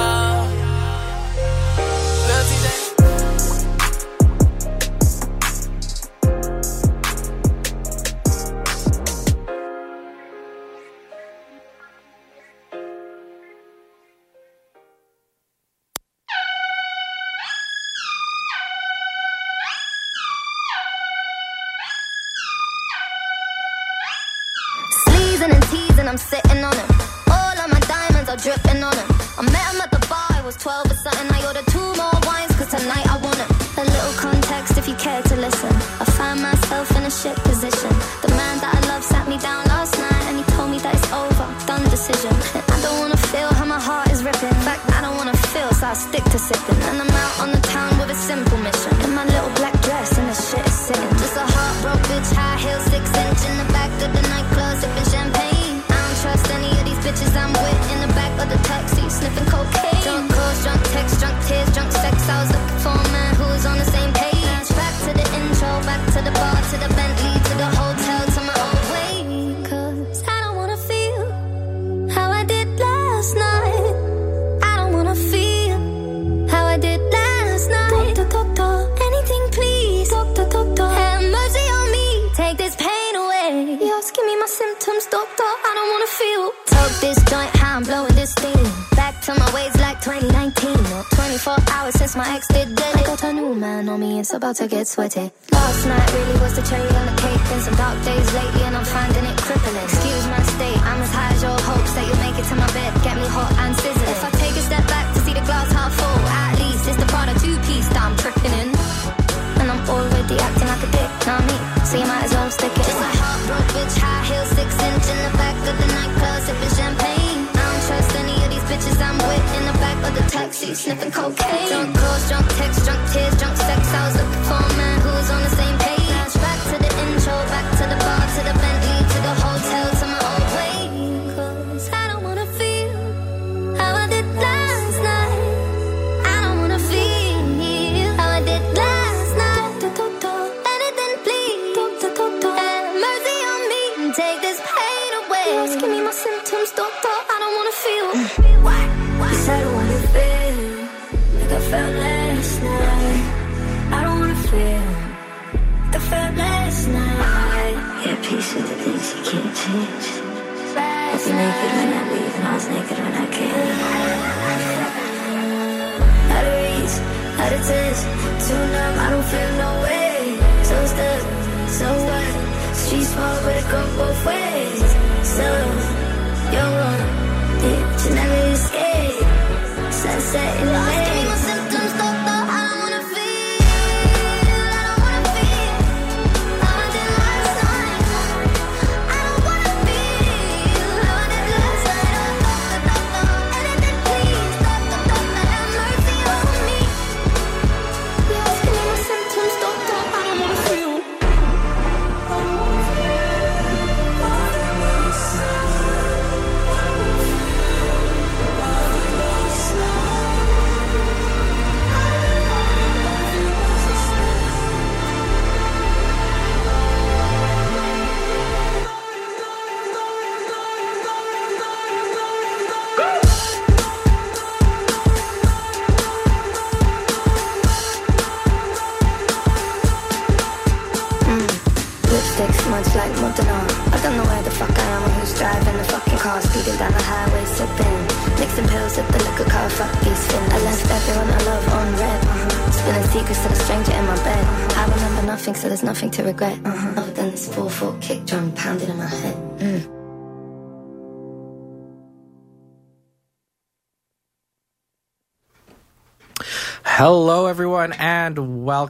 About to get sweaty. Last night really was the cherry on the cake. Been some dark days lately, and I'm finding it crippling. Excuse my state, I'm as high as your hopes that you'll make it to my bed. Get me hot and sizzling. If I take a step back to see the glass half full, at least it's the Prada two piece that I'm tripping in. And I'm already acting like a dick, not me. So you might as well stick it. Just a heartbroken bitch, high heels, six inch in the back the taxi, sniffing cocaine. Drunk calls, drunk texts, drunk tears, drunk sex. I was looking for a man who was on the same I was naked when I leave, and I was naked when I came. Out of reach, out of touch, too numb, I don't feel no way. So stuck, so what? Street small, but it go both ways. So, you're wrong, yeah, you never escape. Sunset in the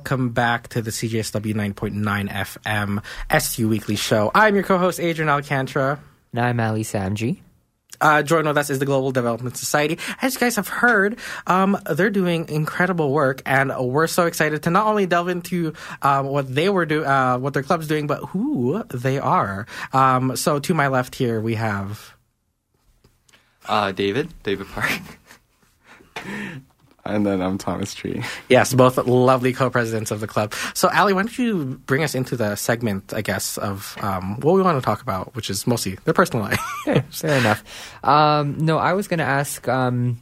welcome back to the CJSW 9.9 FM SU Weekly Show. I'm your co-host, Adrian Alcantara. And I'm Ali Samji. Uh, join with us is the Global Development Society. As you guys have heard, um, they're doing incredible work, and we're so excited to not only delve into um, what they were doing, uh, what their club's doing, but who they are. Um, so, to my left here, we have Uh, David, David Park. And then I'm Thomas Tree. Yes, both lovely co-presidents of the club. So, Ali, why don't you bring us into the segment, I guess, of um, what we want to talk about, which is mostly their personal life. Fair enough. Um, no, I was going to ask um,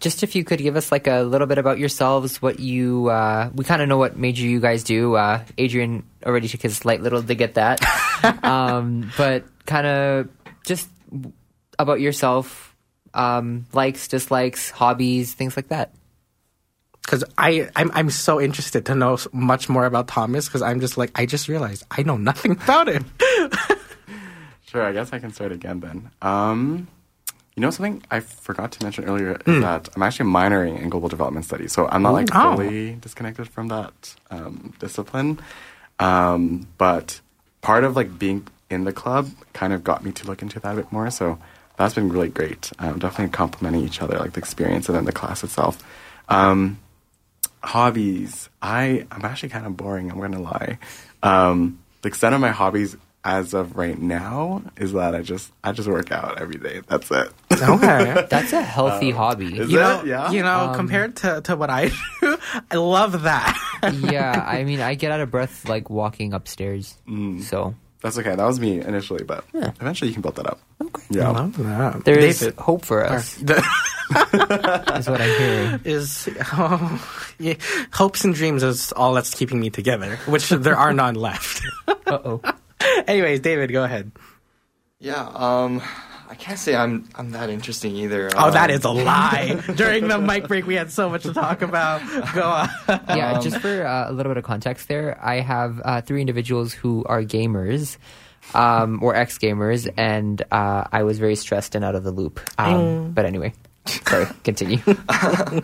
just if you could give us like a little bit about yourselves, what you, uh, we kind of know what major you guys do. Uh, Adrian already took his light little dig at that. um, but kind of just about yourself, um, likes, dislikes, hobbies, things like that. Because I, I'm, I'm so interested to know much more about Thomas. Because I'm just like, I just realized I know nothing about him. Sure, I guess I can start again then. Um, you know something I forgot to mention earlier Hmm. is that I'm actually minoring in global development studies, so I'm not like Oh. fully disconnected from that um, discipline. Um, but part of like being in the club kind of got me to look into that a bit more. So that's been really great. Um, definitely complementing each other, like the experience and then the class itself. Um, hobbies. I I'm actually kind of boring. I'm gonna lie. Um, the extent of my hobbies as of right now is that I just I just work out every day. That's it. Okay. That's a healthy Um, hobby. Is you it? know, yeah. you know, Um, compared to, to what I do, I love that. yeah, I mean, I get out of breath like walking upstairs. So That's okay. That was me initially, but eventually you can build that up. Okay. I Yeah. love that. there is David, hope for us. That's what I hear. is oh, yeah, hopes and dreams is all that's keeping me together, which there are none left. Uh oh. Anyways, David, go ahead. Yeah, um, I can't say I'm I'm that interesting either. Oh, that Um, is a lie. During the mic break, we had so much to talk about. Go on. yeah, just for uh, a little bit of context there, I have uh, three individuals who are gamers. Um, or ex gamers, and uh, I was very stressed and out of the loop. Um, Mm. But anyway, sorry, continue. uh,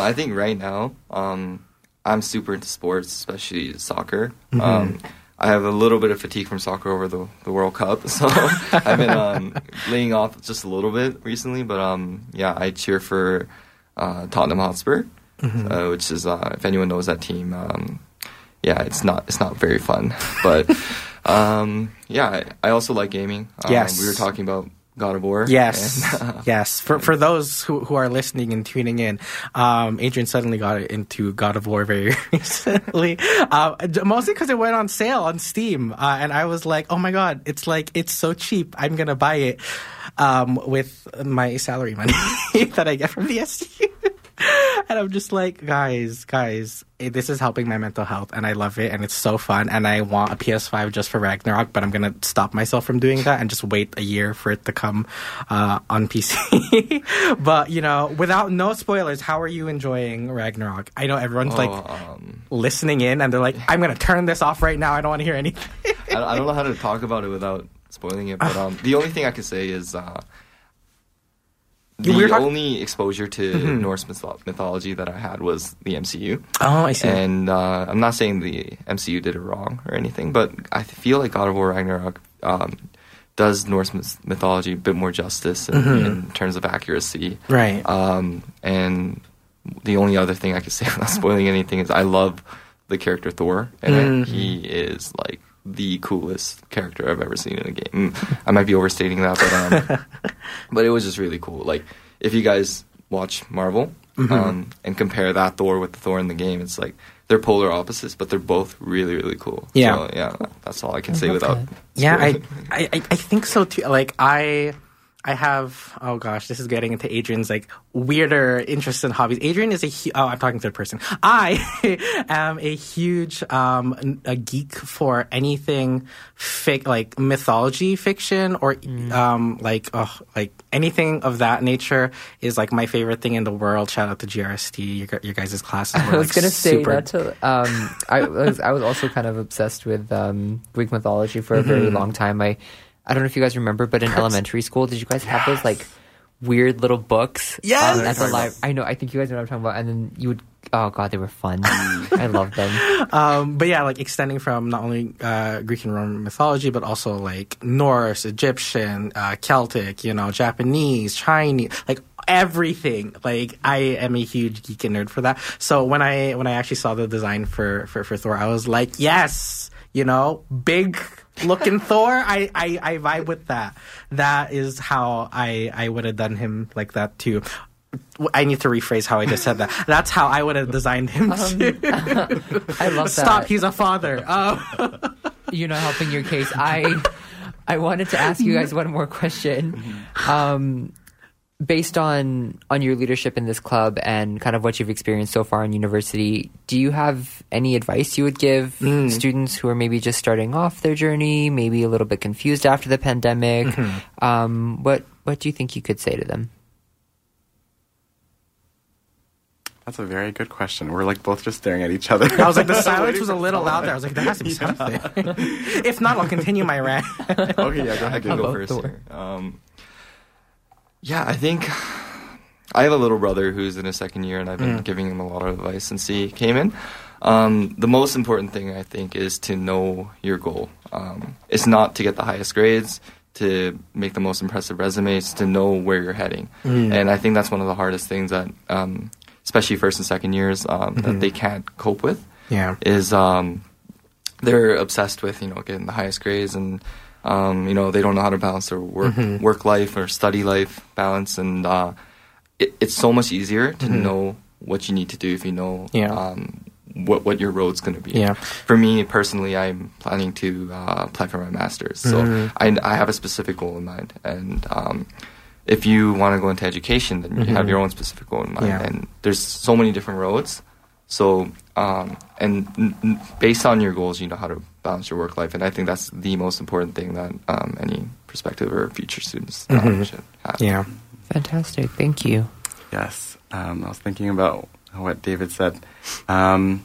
I think right now, um, I'm super into sports, especially soccer. Mhm. I have a little bit of fatigue from soccer over the, the World Cup, so I've been um, laying off just a little bit recently. But um, yeah, I cheer for uh, Tottenham Hotspur, Mhm. uh, which is uh, if anyone knows that team, um, yeah, it's not it's not very fun, but um, yeah, I, I also like gaming. Um, Yes. we were talking about God of War. Yes, and, uh, yes. For for those who, who are listening and tuning in, um, Adrian suddenly got into God of War very recently, uh, mostly because it went on sale on Steam, uh, and I was like, oh my god, it's like it's so cheap, I'm gonna buy it um, with my salary money that I get from the SU. And I'm just like, guys, guys, eh, this is helping my mental health, and I love it, and it's so fun, and I want a PS5 just for Ragnarok, but I'm gonna stop myself from doing that and just wait a year for it to come uh, on PC. but you know, without no spoilers, how are you enjoying Ragnarok? I know everyone's Oh, like um, listening in, and they're like, I'm gonna turn this off right now. I don't want to hear anything. I, I don't know how to talk about it without spoiling it, but um, the only thing I can say is uh, the We talk- only exposure to Mhm. Norse mytho- mythology that I had was the MCU. Oh, I see. And uh, I'm not saying the MCU did it wrong or anything, but I feel like God of War Ragnarok um, does Norse myth- mythology a bit more justice in, Mhm. in terms of accuracy. Right. Um, and the only other thing I can say without spoiling anything is I love the character Thor, and Mhm. he is like the coolest character I've ever seen in a game. Mm, I might be overstating that, but um, but it was just really cool. Like if you guys watch Marvel Mhm. um, and compare that Thor with the Thor in the game, it's like they're polar opposites, but they're both really really cool. Yeah. so, yeah. That's all I can I say without. Yeah, I, I I think so too. Like I, I have. Oh gosh, this is getting into Adrian's like weirder interests and hobbies. Adrian is a. hu- Oh, I'm talking to third person. I am a huge um a geek for anything fic like mythology fiction or um like oh like anything of that nature is like my favorite thing in the world. Shout out to GRST. Your, your guys' classes. Were, I was like, gonna say super not to. Um, I was I was also kind of obsessed with um, Greek mythology for a very Mhm. long time. I I don't know if you guys remember, but in elementary school, did you guys have those like weird little books? Yes! um, at the library. I know. I think you guys know what I'm talking about. And then you would. Oh god, they were fun. I loved them. um, but yeah, like extending from not only uh, Greek and Roman mythology, but also like Norse, Egyptian, uh, Celtic, you know, Japanese, Chinese, like everything. Like I am a huge geek and nerd for that. So when I when I actually saw the design for for, for Thor, I was like, yes, you know, big looking Thor. I, I I vibe with that. That is how I I would have done him like that too. I need to rephrase how I just said that. That's how I would have designed him too. I love that. Stop. He's a father. Um, You're not helping your case. I I wanted to ask you guys one more question. Um, based on on your leadership in this club and kind of what you've experienced so far in university, do you have any advice you would give Mm. students who are maybe just starting off their journey, maybe a little bit confused after the pandemic? Mhm. Um, what what do you think you could say to them? That's a very good question. We're like both just staring at each other. I was like, the silence was a little loud there. I was like, there has to be something. if not, I'll continue my rant. okay, yeah, go ahead. I go first Thor? here. Um, yeah, I think I have a little brother who's in his second year, and I've been Mm. giving him a lot of advice since he came in. Um, the most important thing I think is to know your goal. Um, it's not to get the highest grades, to make the most impressive resumes, to know where you're heading, Mm. and I think that's one of the hardest things that, um, especially first and second years, um, Mhm. that they can't cope with Yeah. is um, they're obsessed with you know getting the highest grades and um, you know they don't know how to balance their work Mhm. work life or study life balance and uh, it, it's so much easier to Mhm. know what you need to do if you know Yeah. um, what what your road's going to be. Yeah. For me personally, I'm planning to uh, apply for my master's, so Mhm. I, I have a specific goal in mind and. Um, if you want to go into education, then you have Mhm. your own specific goal in mind. Yeah. And there's so many different roads. So um, and n- based on your goals, you know how to balance your work life, and I think that's the most important thing that um, any prospective or future students um, Mhm. should have. Yeah. Fantastic. Thank you. Yes. Um, I was thinking about what David said. Um,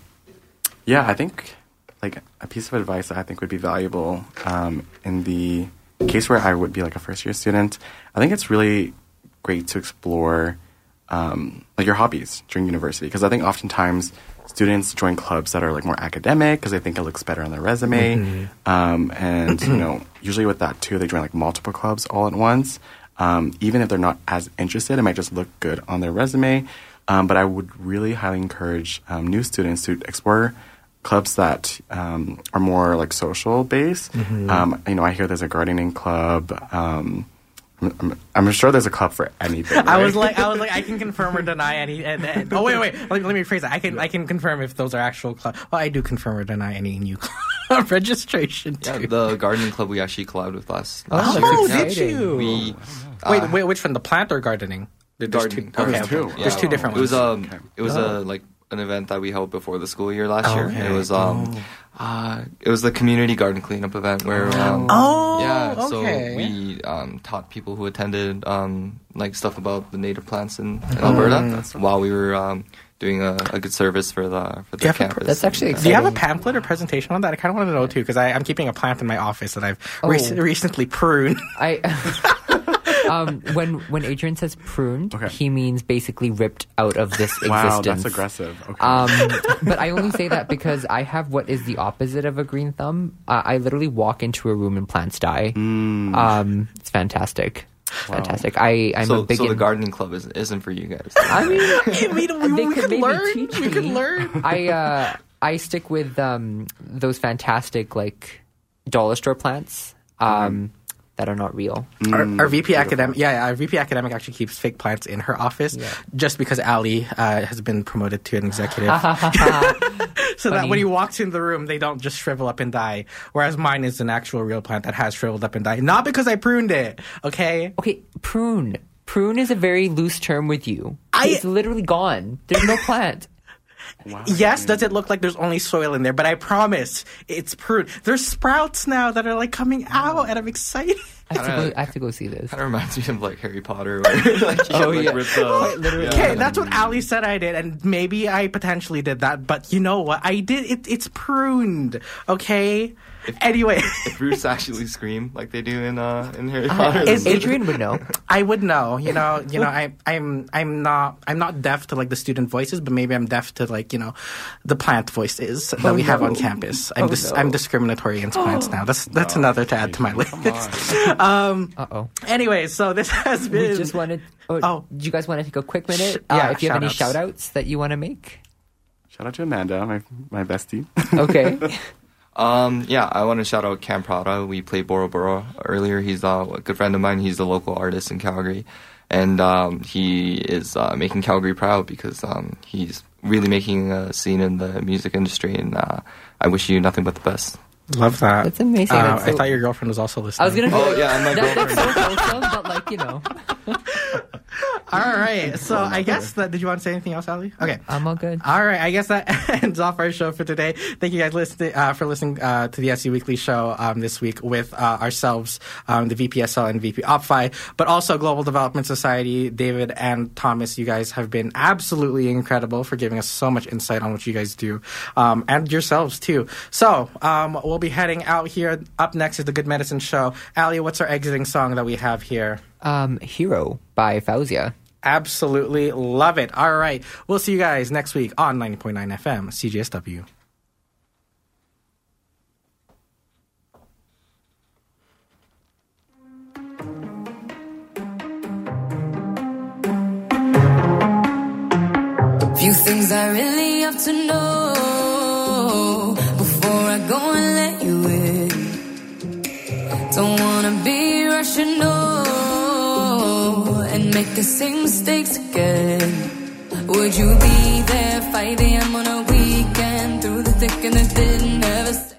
yeah, I think like a piece of advice that I think would be valuable um, in the case where I would be like a first year student. I think it's really great to explore um, like your hobbies during university because I think oftentimes students join clubs that are like more academic because they think it looks better on their resume. Mhm. Um, and you know, usually with that too, they join like multiple clubs all at once. Um, even if they're not as interested, it might just look good on their resume. Um, but I would really highly encourage um, new students to explore clubs that um, are more like social based. Mhm. Um, you know, I hear there's a gardening club. I'm, I'm, I'm sure there's a club for anything. I was like, I was like, I can confirm or deny any. And, and- oh wait, wait. Let, me- let me rephrase that. I can, I can confirm if those are actual clubs. Well, I do confirm or deny any new club registration. Yeah, the gardening club we actually collabed with last. Oh, last oh, year. did you? We wait, uh, wait, which one? The plant or gardening? There- There's gardening. two. Okay, gardening. okay. There's two different It was ones. um, it was Oh. a like an event that we held before the school year last year. Okay. It was um, uh, it was the community garden cleanup event where um, Oh, yeah, so we um taught people who attended um like stuff about the native plants in, in Mm. Alberta while we were um doing a, a good service for the for the Do you have a- campus. Do you have a pamphlet or presentation on that? I kind of want to know too because I'm keeping a plant in my office that I've Oh. rec- recently pruned. I um, when when Adrian says pruned, he means basically ripped out of this existence. Wow, existence. that's aggressive. Okay. Um, but I only say that because I have what is the opposite of a green thumb. Uh, I literally walk into a room and plants die. Mm. Um, it's fantastic. Wow. Fantastic. I I'm so, a big so the in- gardening club is, isn't for you guys. I mean, I mean, we, they we could could learn. teach We could learn. I uh, I stick with um, those fantastic like dollar store plants um, that are not real. Our, our VP academic, yeah, yeah, our VP academic actually keeps fake plants in her office, just because Ali uh, has been promoted to an executive. so that when he walks in the room, they don't just shrivel up and die. Whereas mine is an actual real plant that has shriveled up and died, not because I pruned it. Okay. Okay, prune. Prune is a very loose term with you. it's literally gone. There's no plant. Yes, does it look like there's only soil in there? But I promise it's pruned. There's sprouts now that are like coming mm. out, and I'm excited. I have, to go, I have to go see this. Kind of reminds me of like Harry Potter. Where, like, you Oh, get, like, yeah. ripped literally. Okay, Yeah. that's what Ali said I did, and maybe I potentially did that. But you know what? I did it. It's pruned. Okay. Anyway, if Bruce actually scream like they do in uh in Harry Uh, Potter. is- Adrian would know. I would know. You know. You know. I. I'm. I'm not. I'm not deaf to like the student voices, but maybe I'm deaf to like you know, the plant voices that Oh, we have no. on campus. I'm. Oh, dis- no. I'm discriminatory against plants now. That's that's another to add to my list. um. Uh oh. Anyway, so this has been. We just wanted. Oh, do you guys want to take a quick minute? Yeah, uh, if you have any shout-outs. shout outs that you want to make. Shout out to Amanda, my my bestie. Okay. Um, yeah, I want to shout out Cam Prada. We played Bora Bora earlier. He's uh, a good friend of mine. He's a local artist in Calgary, and um, he is uh, making Calgary proud because um, he's really making a scene in the music industry. And uh, I wish you nothing but the best. Love that. That's amazing. Uh, That's I thought your girlfriend was also listening. I was gonna. Be Oh, like, yeah, and my that, that's so girlfriend. wholesome, but like you know, All right. So I guess that. Did you want to say anything else, Ali? Okay. I'm all good. All right, I guess that ends off our show for today. Thank you guys listening, uh, for listening uh, to the SU Weekly show um, this week with uh, ourselves, um, the VPSL and VP OpFi, but also Global Development Society. David and Thomas, you guys have been absolutely incredible for giving us so much insight on what you guys do, um, and yourselves too. So um, we'll be heading out here. Up next is the Good Medicine Show. Ali, what's our exiting song that we have here? Um, "Hero" by Faouzia. Absolutely love it. All right. We'll see you guys next week on 90.9 FM, CJSW. Few things I really have to know before I go and let you in. Don't wanna be rushing no and make the same mistakes again? Would you be there 5 a.m. on a weekend through the thick and the thin? Never.